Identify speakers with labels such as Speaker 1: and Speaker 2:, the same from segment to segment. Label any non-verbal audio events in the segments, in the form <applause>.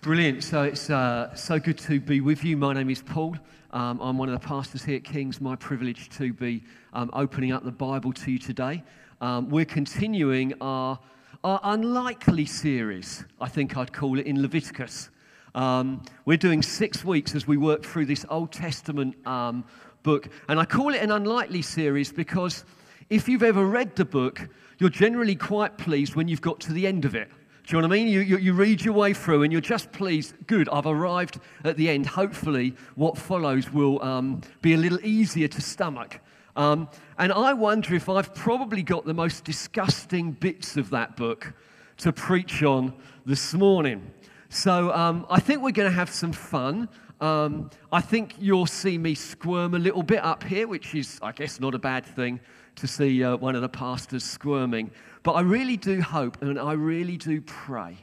Speaker 1: Brilliant. So it's uh, so good to be with you. My name is Paul. Um, I'm one of the pastors here at King's. My privilege to be um, opening up the Bible to you today. Um, we're continuing our, our unlikely series, I think I'd call it, in Leviticus. Um, we're doing six weeks as we work through this Old Testament um, book. And I call it an unlikely series because if you've ever read the book, you're generally quite pleased when you've got to the end of it. Do you know what I mean? You, you, you, read your way through and you're just pleased, good, I've arrived at the end. Hopefully, what follows will um, be a little easier to stomach. Um, and I wonder if I've probably got the most disgusting bits of that book to preach on this morning. So um, I think we're going to have some fun. Um, I think you'll see me squirm a little bit up here, which is, I guess, not a bad thing to see uh, one of the pastors squirming. But I really do hope and I really do pray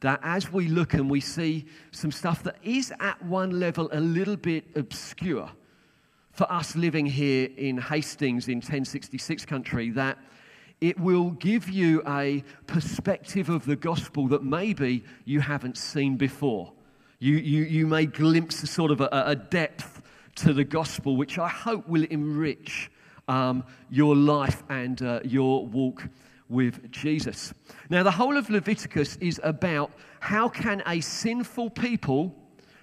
Speaker 1: that as we look and we see some stuff that is at one level a little bit obscure for us living here in Hastings in 1066 country, that it will give you a perspective of the gospel that maybe you haven't seen before. You, you, you may glimpse a sort of a, a depth to the gospel, which I hope will enrich um, your life and uh, your walk with Jesus. Now, the whole of Leviticus is about how can a sinful people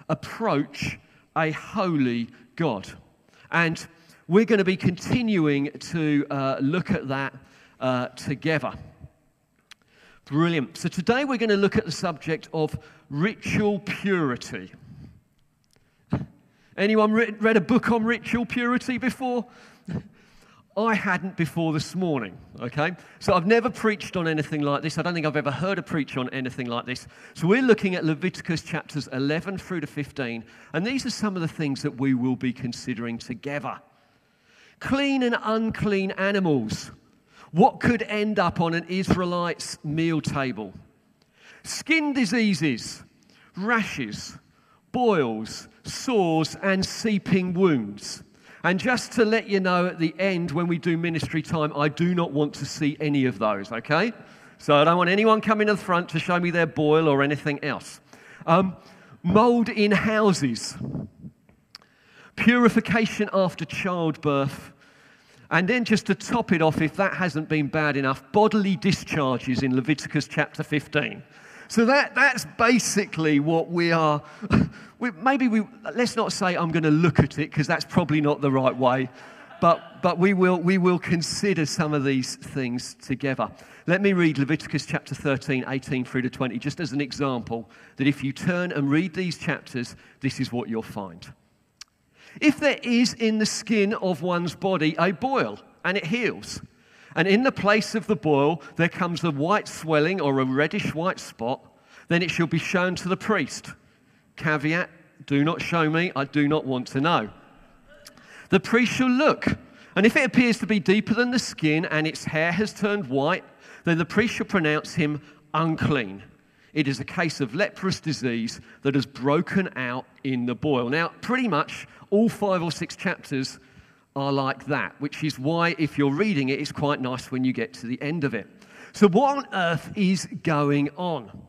Speaker 1: approach a holy God. And we're going to be continuing to uh, look at that uh, together. Brilliant. So today we're going to look at the subject of ritual purity. Anyone read a book on ritual purity before? I hadn't before this morning, okay? So I've never preached on anything like this. I don't think I've ever heard a preach on anything like this. So we're looking at Leviticus chapters 11 through to 15, and these are some of the things that we will be considering together. Clean and unclean animals. What could end up on an Israelite's meal table? Skin diseases, rashes, boils, sores, and seeping wounds and just to let you know at the end, when we do ministry time, I do not want to see any of those, okay? So I don't want anyone coming to the front to show me their boil or anything else. Um, mold in houses, purification after childbirth, and then just to top it off, if that hasn't been bad enough, bodily discharges in Leviticus chapter 15. So that, that's basically what we are. <laughs> We, maybe we, let's not say I'm going to look at it because that's probably not the right way. But, but we, will, we will consider some of these things together. Let me read Leviticus chapter 13, 18 through to 20, just as an example that if you turn and read these chapters, this is what you'll find. If there is in the skin of one's body a boil and it heals, and in the place of the boil there comes a white swelling or a reddish white spot, then it shall be shown to the priest. Caveat do not show me, I do not want to know. The priest shall look, and if it appears to be deeper than the skin and its hair has turned white, then the priest shall pronounce him unclean. It is a case of leprous disease that has broken out in the boil. Now, pretty much all five or six chapters are like that, which is why, if you're reading it, it's quite nice when you get to the end of it. So, what on earth is going on?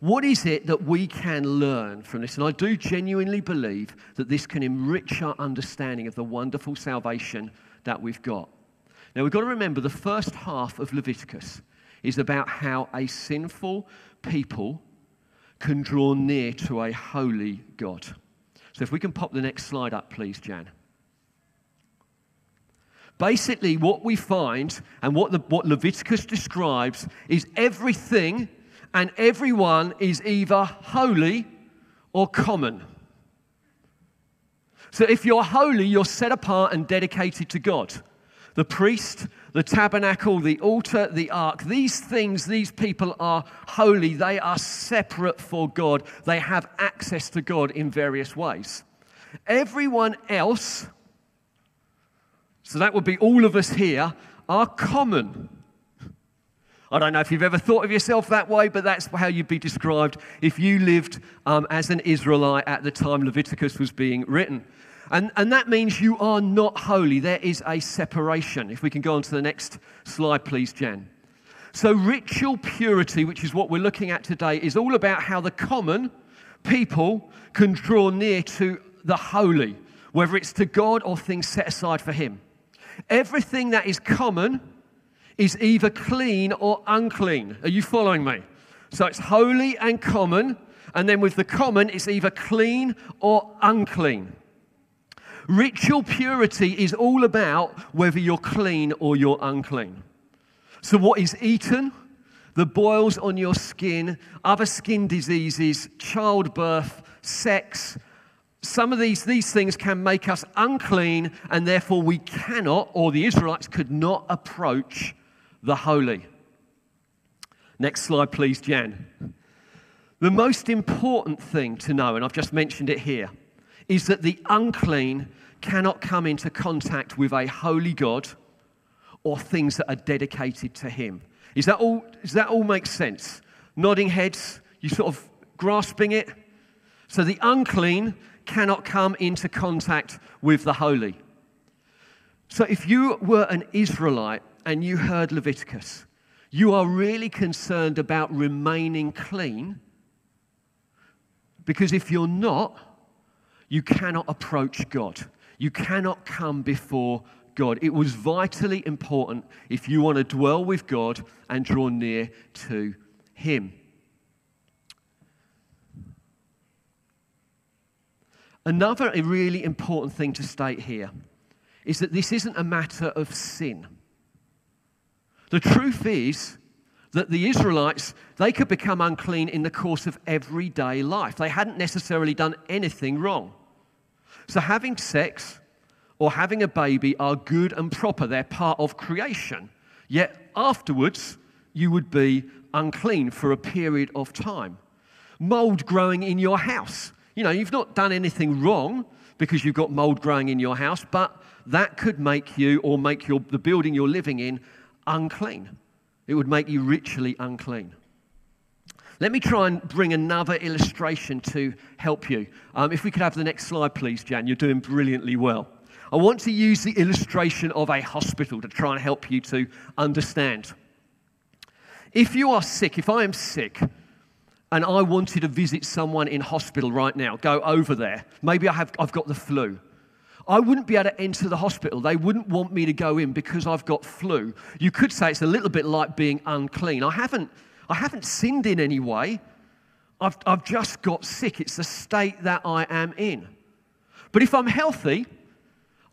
Speaker 1: What is it that we can learn from this? And I do genuinely believe that this can enrich our understanding of the wonderful salvation that we've got. Now, we've got to remember the first half of Leviticus is about how a sinful people can draw near to a holy God. So, if we can pop the next slide up, please, Jan. Basically, what we find and what, the, what Leviticus describes is everything and everyone is either holy or common. So if you're holy, you're set apart and dedicated to God. The priest, the tabernacle, the altar, the ark, these things, these people are holy. They are separate for God. They have access to God in various ways. Everyone else so that would be all of us here, are common. I don't know if you've ever thought of yourself that way, but that's how you'd be described if you lived um, as an Israelite at the time Leviticus was being written. And, and that means you are not holy. There is a separation. If we can go on to the next slide, please, Jen. So, ritual purity, which is what we're looking at today, is all about how the common people can draw near to the holy, whether it's to God or things set aside for Him. Everything that is common is either clean or unclean. Are you following me? So it's holy and common, and then with the common, it's either clean or unclean. Ritual purity is all about whether you're clean or you're unclean. So, what is eaten, the boils on your skin, other skin diseases, childbirth, sex, some of these, these things can make us unclean, and therefore we cannot, or the Israelites could not approach the holy. Next slide, please, Jan. The most important thing to know, and I've just mentioned it here, is that the unclean cannot come into contact with a holy God or things that are dedicated to Him. Is that all? Does that all make sense? Nodding heads, you sort of grasping it? So the unclean cannot come into contact with the holy. So if you were an Israelite and you heard Leviticus, you are really concerned about remaining clean because if you're not, you cannot approach God. You cannot come before God. It was vitally important if you want to dwell with God and draw near to Him. Another really important thing to state here is that this isn't a matter of sin. The truth is that the Israelites, they could become unclean in the course of everyday life. They hadn't necessarily done anything wrong. So having sex or having a baby are good and proper. They're part of creation. Yet afterwards, you would be unclean for a period of time. Mold growing in your house you know, you've not done anything wrong because you've got mold growing in your house, but that could make you or make your, the building you're living in unclean. It would make you ritually unclean. Let me try and bring another illustration to help you. Um, if we could have the next slide, please, Jan. You're doing brilliantly well. I want to use the illustration of a hospital to try and help you to understand. If you are sick, if I am sick, and I wanted to visit someone in hospital right now, go over there. Maybe I have, I've got the flu. I wouldn't be able to enter the hospital. They wouldn't want me to go in because I've got flu. You could say it's a little bit like being unclean. I haven't, I haven't sinned in any way. I've, I've just got sick. It's the state that I am in. But if I'm healthy,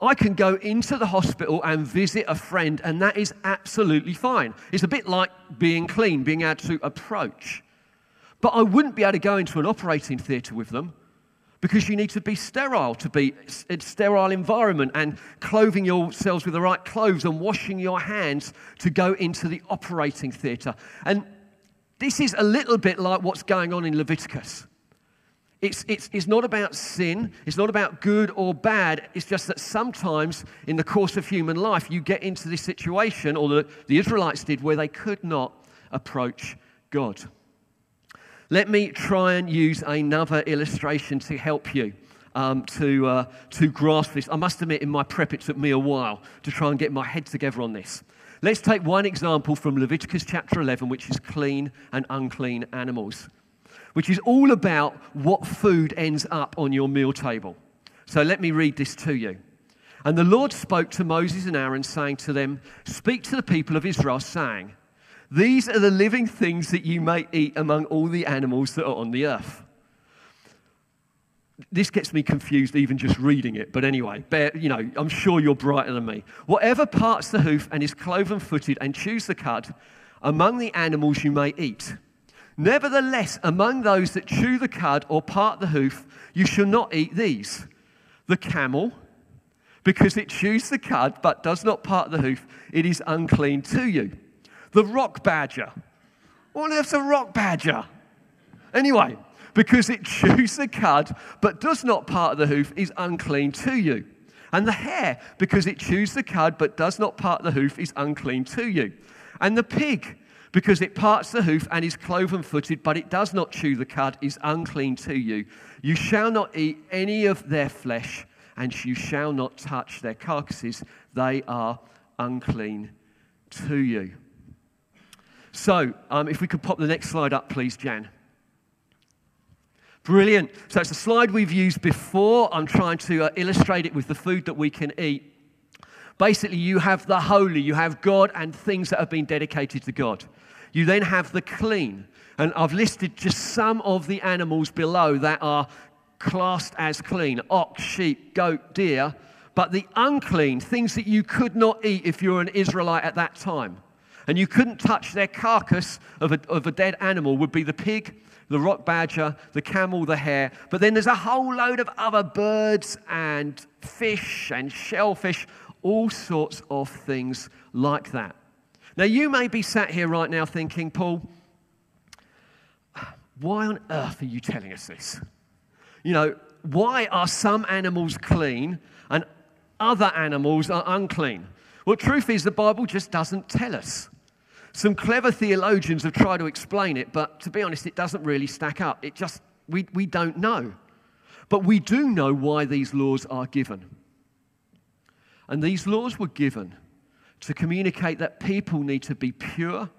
Speaker 1: I can go into the hospital and visit a friend, and that is absolutely fine. It's a bit like being clean, being able to approach. But I wouldn't be able to go into an operating theatre with them because you need to be sterile to be in a sterile environment and clothing yourselves with the right clothes and washing your hands to go into the operating theatre. And this is a little bit like what's going on in Leviticus. It's, it's, it's not about sin, it's not about good or bad. It's just that sometimes in the course of human life, you get into this situation, or the, the Israelites did, where they could not approach God. Let me try and use another illustration to help you. Um, to, uh, to grasp this. I must admit, in my prep, it took me a while to try and get my head together on this. Let's take one example from Leviticus chapter 11, which is clean and unclean animals, which is all about what food ends up on your meal table. So let me read this to you. And the Lord spoke to Moses and Aaron, saying to them, Speak to the people of Israel, saying, these are the living things that you may eat among all the animals that are on the earth. This gets me confused even just reading it, but anyway, bear, you know, I'm sure you're brighter than me. Whatever parts the hoof and is cloven footed and chews the cud, among the animals you may eat. Nevertheless, among those that chew the cud or part the hoof, you shall not eat these the camel, because it chews the cud but does not part the hoof, it is unclean to you. The rock badger. What on earth's a rock badger? Anyway, because it chews the cud but does not part the hoof, is unclean to you. And the hare, because it chews the cud but does not part the hoof, is unclean to you. And the pig, because it parts the hoof and is cloven footed, but it does not chew the cud, is unclean to you. You shall not eat any of their flesh, and you shall not touch their carcasses. They are unclean to you. So, um, if we could pop the next slide up, please, Jan. Brilliant. So, it's a slide we've used before. I'm trying to uh, illustrate it with the food that we can eat. Basically, you have the holy, you have God and things that have been dedicated to God. You then have the clean. And I've listed just some of the animals below that are classed as clean ox, sheep, goat, deer. But the unclean, things that you could not eat if you were an Israelite at that time and you couldn't touch their carcass of a, of a dead animal, would be the pig, the rock badger, the camel, the hare. But then there's a whole load of other birds and fish and shellfish, all sorts of things like that. Now, you may be sat here right now thinking, Paul, why on earth are you telling us this? You know, why are some animals clean and other animals are unclean? Well, truth is, the Bible just doesn't tell us. Some clever theologians have tried to explain it, but to be honest, it doesn't really stack up. It just, we, we don't know. But we do know why these laws are given. And these laws were given to communicate that people need to be pure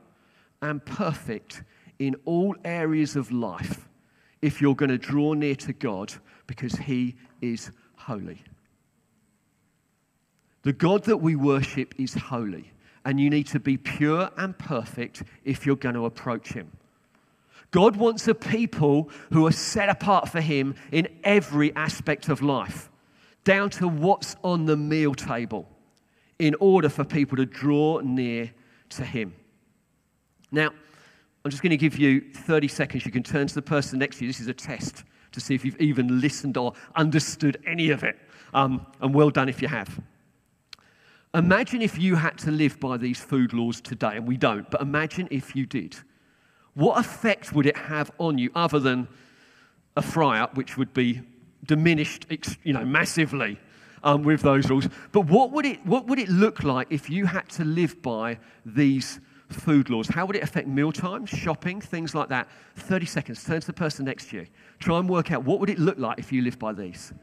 Speaker 1: and perfect in all areas of life if you're going to draw near to God because He is holy. The God that we worship is holy, and you need to be pure and perfect if you're going to approach Him. God wants a people who are set apart for Him in every aspect of life, down to what's on the meal table, in order for people to draw near to Him. Now, I'm just going to give you 30 seconds. You can turn to the person next to you. This is a test to see if you've even listened or understood any of it. Um, and well done if you have. Imagine if you had to live by these food laws today, and we don't, but imagine if you did. What effect would it have on you other than a fry up, which would be diminished you know, massively um, with those rules? But what would, it, what would it look like if you had to live by these food laws? How would it affect mealtime, shopping, things like that? 30 seconds. Turn to the person next to you. Try and work out what would it look like if you lived by these.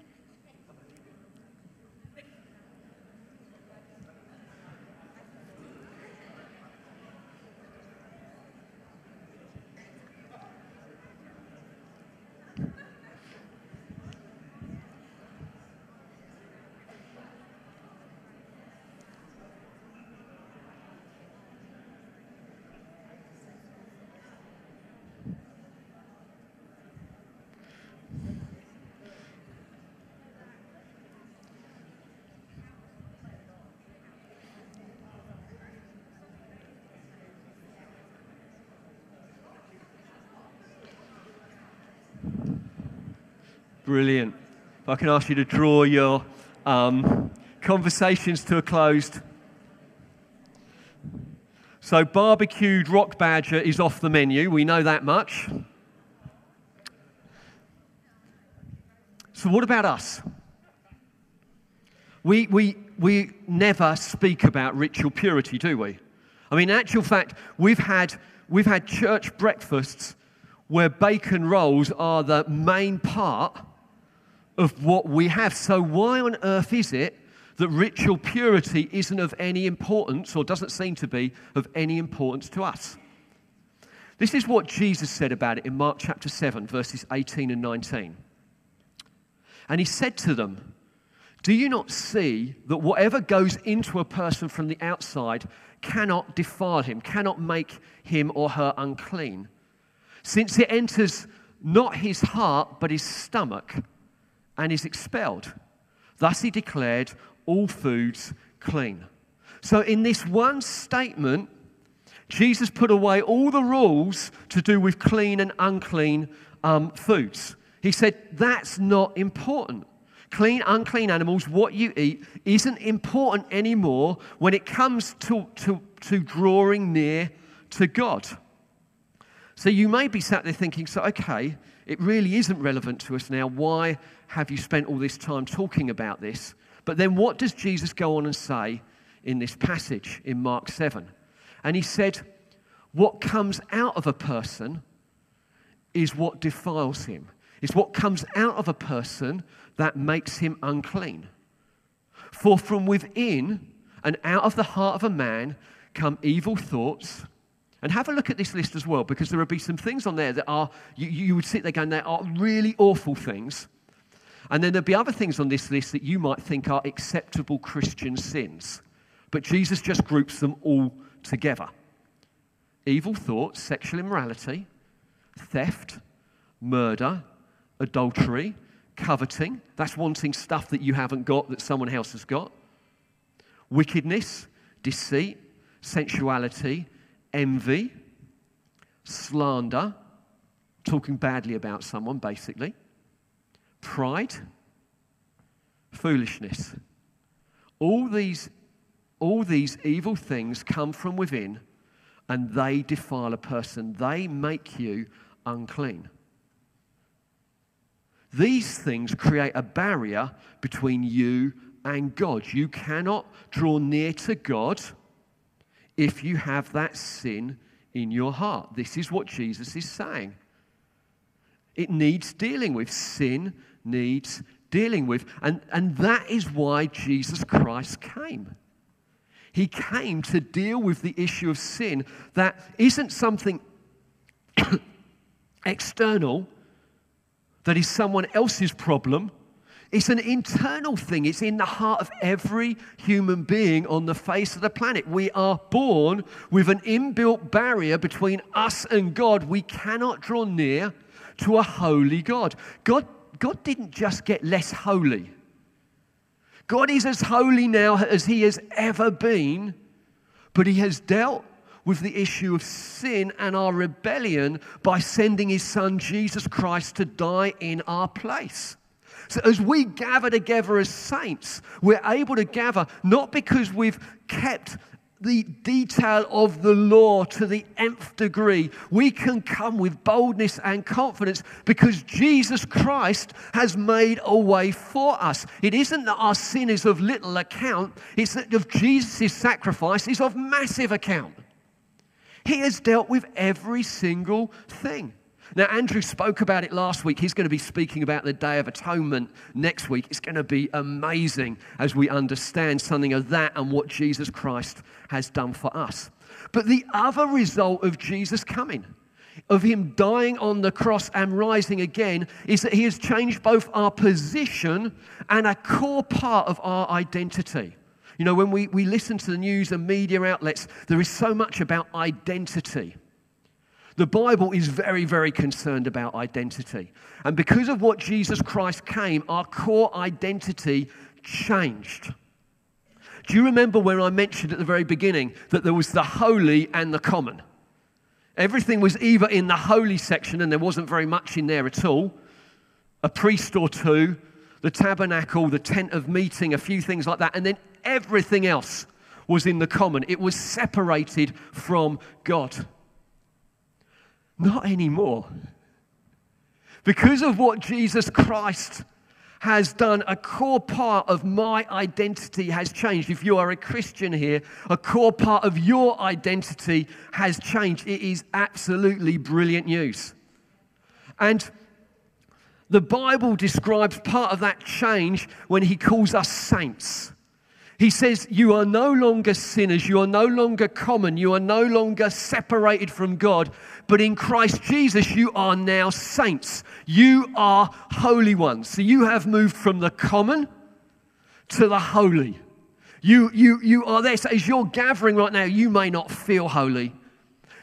Speaker 1: Brilliant. If I can ask you to draw your um, conversations to a close. So, barbecued rock badger is off the menu. We know that much. So, what about us? We, we, we never speak about ritual purity, do we? I mean, in actual fact, we've had, we've had church breakfasts where bacon rolls are the main part of what we have. So, why on earth is it that ritual purity isn't of any importance, or doesn't seem to be of any importance to us? This is what Jesus said about it in Mark chapter 7, verses 18 and 19. And he said to them, Do you not see that whatever goes into a person from the outside cannot defile him, cannot make him or her unclean? Since it enters not his heart, but his stomach and is expelled. Thus he declared all foods clean. So, in this one statement, Jesus put away all the rules to do with clean and unclean um, foods. He said, That's not important. Clean, unclean animals, what you eat, isn't important anymore when it comes to, to, to drawing near to God. So you may be sat there thinking, so okay, it really isn't relevant to us now. Why have you spent all this time talking about this? But then what does Jesus go on and say in this passage in Mark 7? And he said, What comes out of a person is what defiles him. It's what comes out of a person that makes him unclean. For from within and out of the heart of a man come evil thoughts, And have a look at this list as well, because there will be some things on there that are, you, you would sit there going, they are really awful things. And then there'll be other things on this list that you might think are acceptable Christian sins. But Jesus just groups them all together evil thoughts, sexual immorality, theft, murder, adultery, coveting. That's wanting stuff that you haven't got that someone else has got. Wickedness, deceit, sensuality, envy, slander, talking badly about someone, basically, pride, foolishness. All these, all these evil things come from within and they defile a person. They make you unclean. These things create a barrier between you and God. You cannot draw near to God if you have that sin in your heart. This is what Jesus is saying. It needs dealing with. Sin needs dealing with. And, and that is why Jesus Christ came. He came to deal with the issue of sin that isn't something <coughs> external, that is someone else's problem. It's an internal thing. It's in the heart of every human being on the face of the planet. We are born with an inbuilt barrier between us and God. We cannot draw near to a holy God. God, God didn't just get less holy. God is as holy now as he has ever been, but he has dealt with the issue of sin and our rebellion by sending his son Jesus Christ to die in our place. So, as we gather together as saints, we're able to gather not because we've kept the detail of the law to the nth degree, we can come with boldness and confidence because Jesus Christ has made a way for us. It isn't that our sin is of little account, it's that of Jesus' sacrifice is of massive account. He has dealt with every single thing. Now, Andrew spoke about it last week. He's going to be speaking about the Day of Atonement next week. It's going to be amazing as we understand something of that and what Jesus Christ has done for us. But the other result of Jesus coming, of him dying on the cross and rising again, is that he has changed both our position and a core part of our identity. You know, when we, we listen to the news and media outlets, there is so much about identity. The Bible is very, very concerned about identity. And because of what Jesus Christ came, our core identity changed. Do you remember where I mentioned at the very beginning that there was the holy and the common? Everything was either in the holy section, and there wasn't very much in there at all, a priest or two, the tabernacle, the tent of meeting, a few things like that, and then everything else was in the common. It was separated from God. Not anymore. Because of what Jesus Christ has done, a core part of my identity has changed. If you are a Christian here, a core part of your identity has changed. It is absolutely brilliant news. And the Bible describes part of that change when he calls us saints. He says, You are no longer sinners. You are no longer common. You are no longer separated from God. But in Christ Jesus, you are now saints. You are holy ones. So you have moved from the common to the holy. You, you, you are there. So as you're gathering right now, you may not feel holy.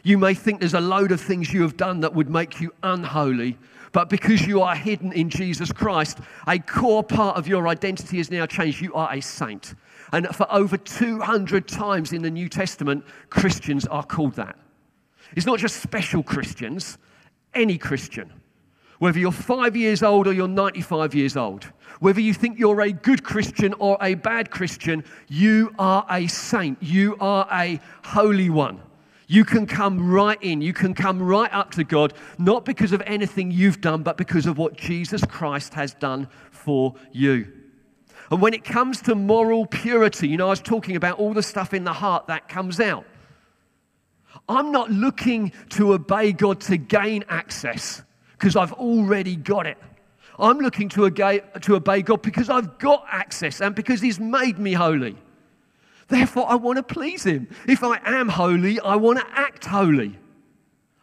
Speaker 1: You may think there's a load of things you have done that would make you unholy. But because you are hidden in Jesus Christ, a core part of your identity has now changed. You are a saint. And for over 200 times in the New Testament, Christians are called that. It's not just special Christians, any Christian. Whether you're five years old or you're 95 years old, whether you think you're a good Christian or a bad Christian, you are a saint. You are a holy one. You can come right in. You can come right up to God, not because of anything you've done, but because of what Jesus Christ has done for you. And when it comes to moral purity, you know, I was talking about all the stuff in the heart that comes out. I'm not looking to obey God to gain access because I've already got it. I'm looking to obey, to obey God because I've got access and because He's made me holy. Therefore, I want to please Him. If I am holy, I want to act holy.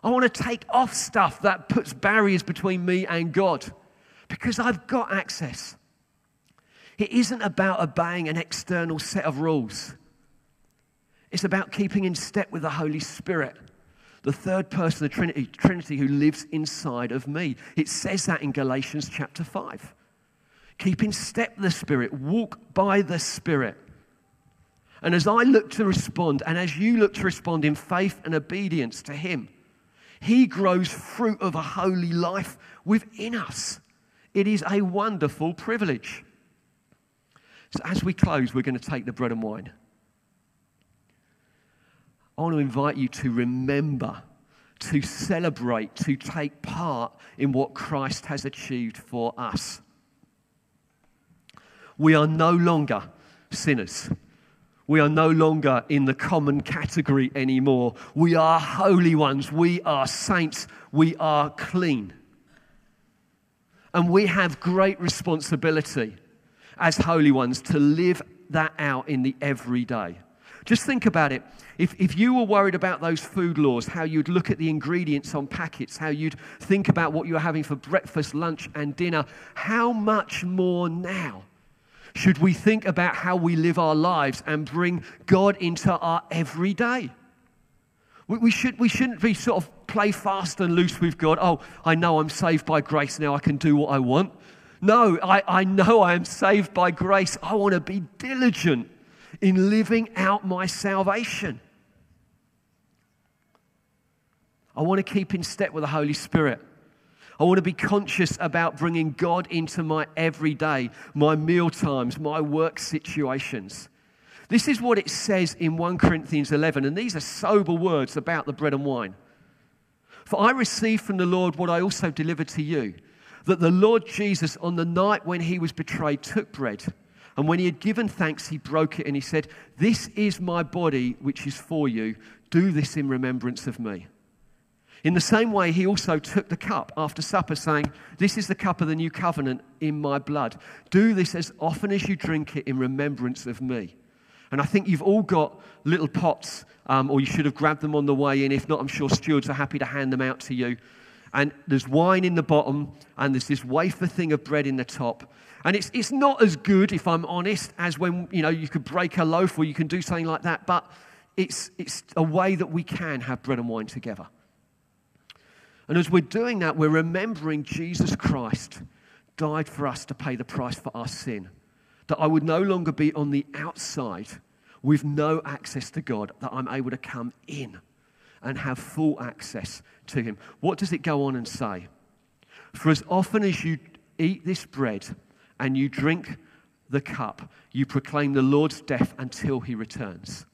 Speaker 1: I want to take off stuff that puts barriers between me and God because I've got access. It isn't about obeying an external set of rules, it's about keeping in step with the Holy Spirit, the third person of the Trinity, Trinity who lives inside of me. It says that in Galatians chapter 5. Keep in step with the Spirit, walk by the Spirit. And as I look to respond, and as you look to respond in faith and obedience to Him, He grows fruit of a holy life within us. It is a wonderful privilege. So, as we close, we're going to take the bread and wine. I want to invite you to remember, to celebrate, to take part in what Christ has achieved for us. We are no longer sinners. We are no longer in the common category anymore. We are holy ones. We are saints. We are clean. And we have great responsibility as holy ones to live that out in the everyday. Just think about it. If, if you were worried about those food laws, how you'd look at the ingredients on packets, how you'd think about what you were having for breakfast, lunch, and dinner, how much more now should we think about how we live our lives and bring God into our everyday? We, we, should, we shouldn't be sort of play fast and loose with God. Oh, I know I'm saved by grace now, I can do what I want. No, I, I know I am saved by grace. I want to be diligent in living out my salvation. I want to keep in step with the Holy Spirit. I want to be conscious about bringing God into my everyday, my meal times, my work situations. This is what it says in 1 Corinthians 11, and these are sober words about the bread and wine. For I received from the Lord what I also delivered to you that the Lord Jesus, on the night when he was betrayed, took bread. And when he had given thanks, he broke it and he said, This is my body, which is for you. Do this in remembrance of me. In the same way, he also took the cup after supper, saying, This is the cup of the new covenant in my blood. Do this as often as you drink it in remembrance of me. And I think you've all got little pots, um, or you should have grabbed them on the way in. If not, I'm sure stewards are happy to hand them out to you and there's wine in the bottom, and there's this wafer thing of bread in the top. And it's, it's not as good, if I'm honest, as when you know you could break a loaf or you can do something like that, but it's, it's a way that we can have bread and wine together. And as we're doing that, we're remembering Jesus Christ died for us to pay the price for our sin. That I would no longer be on the outside with no access to God, that I'm able to come in and have full access to him. What does it go on and say? For as often as you eat this bread and you drink the cup, you proclaim the Lord's death until he returns.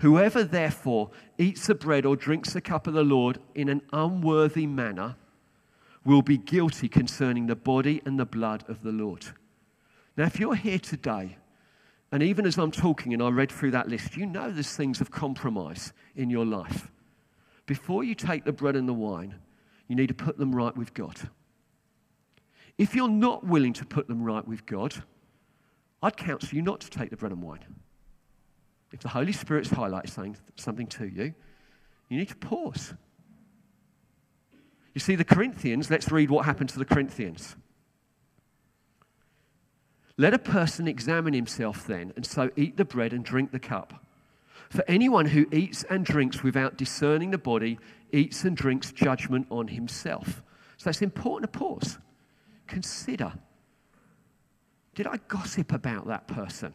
Speaker 1: Whoever therefore eats the bread or drinks the cup of the Lord in an unworthy manner will be guilty concerning the body and the blood of the Lord. Now, if you're here today, and even as I'm talking and I read through that list, you know there's things of compromise in your life before you take the bread and the wine, you need to put them right with God. If you're not willing to put them right with God, I'd counsel you not to take the bread and wine. If the Holy Spirit's highlighting something to you, you need to pause. You see, the Corinthians, let's read what happened to the Corinthians. Let a person examine himself then, and so eat the bread and drink the cup. For anyone who eats and drinks without discerning the body eats and drinks judgment on himself. So it's important to pause. Consider did I gossip about that person?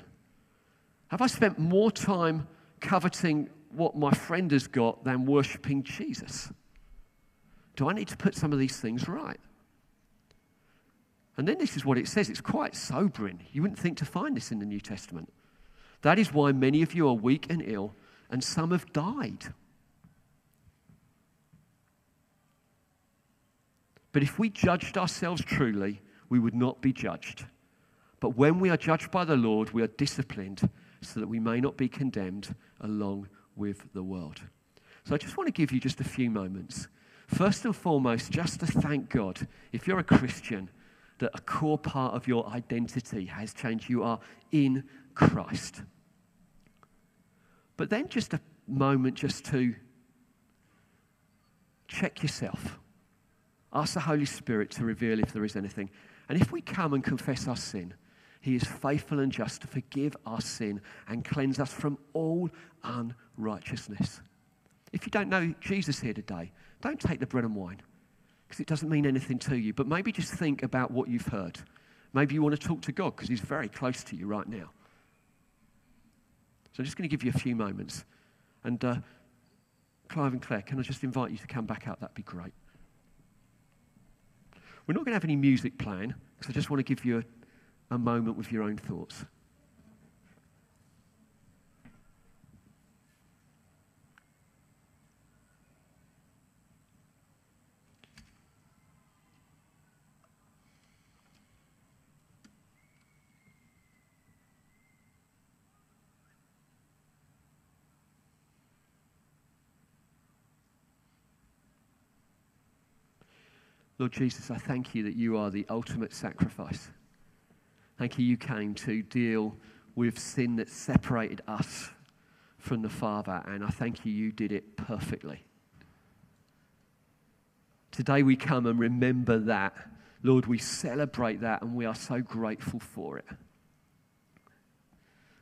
Speaker 1: Have I spent more time coveting what my friend has got than worshipping Jesus? Do I need to put some of these things right? And then this is what it says. It's quite sobering. You wouldn't think to find this in the New Testament. That is why many of you are weak and ill, and some have died. But if we judged ourselves truly, we would not be judged. But when we are judged by the Lord, we are disciplined so that we may not be condemned along with the world. So I just want to give you just a few moments. First and foremost, just to thank God, if you're a Christian, that a core part of your identity has changed. You are in Christ. But then just a moment just to check yourself. Ask the Holy Spirit to reveal if there is anything. And if we come and confess our sin, He is faithful and just to forgive our sin and cleanse us from all unrighteousness. If you don't know Jesus here today, don't take the bread and wine because it doesn't mean anything to you. But maybe just think about what you've heard. Maybe you want to talk to God because He's very close to you right now. So I'm just going to give you a few moments. And uh, Clive and Claire, can I just invite you to come back out? That'd be great. We're not going to have any music playing because I just want to give you a, a moment with your own thoughts. Lord Jesus, I thank you that you are the ultimate sacrifice. Thank you, you came to deal with sin that separated us from the Father, and I thank you, you did it perfectly. Today we come and remember that. Lord, we celebrate that, and we are so grateful for it.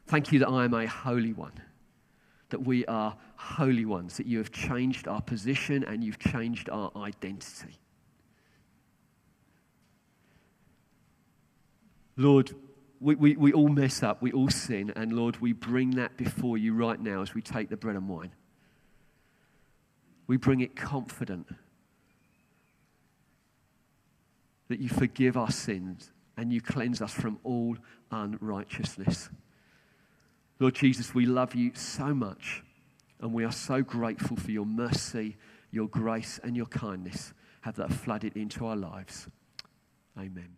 Speaker 1: Thank you that I am a holy one, that we are holy ones, that you have changed our position and you've changed our identity. Lord, we, we, we all mess up, we all sin, and Lord, we bring that before you right now as we take the bread and wine. We bring it confident that you forgive our sins and you cleanse us from all unrighteousness. Lord Jesus, we love you so much and we are so grateful for your mercy, your grace, and your kindness have that flooded into our lives. Amen.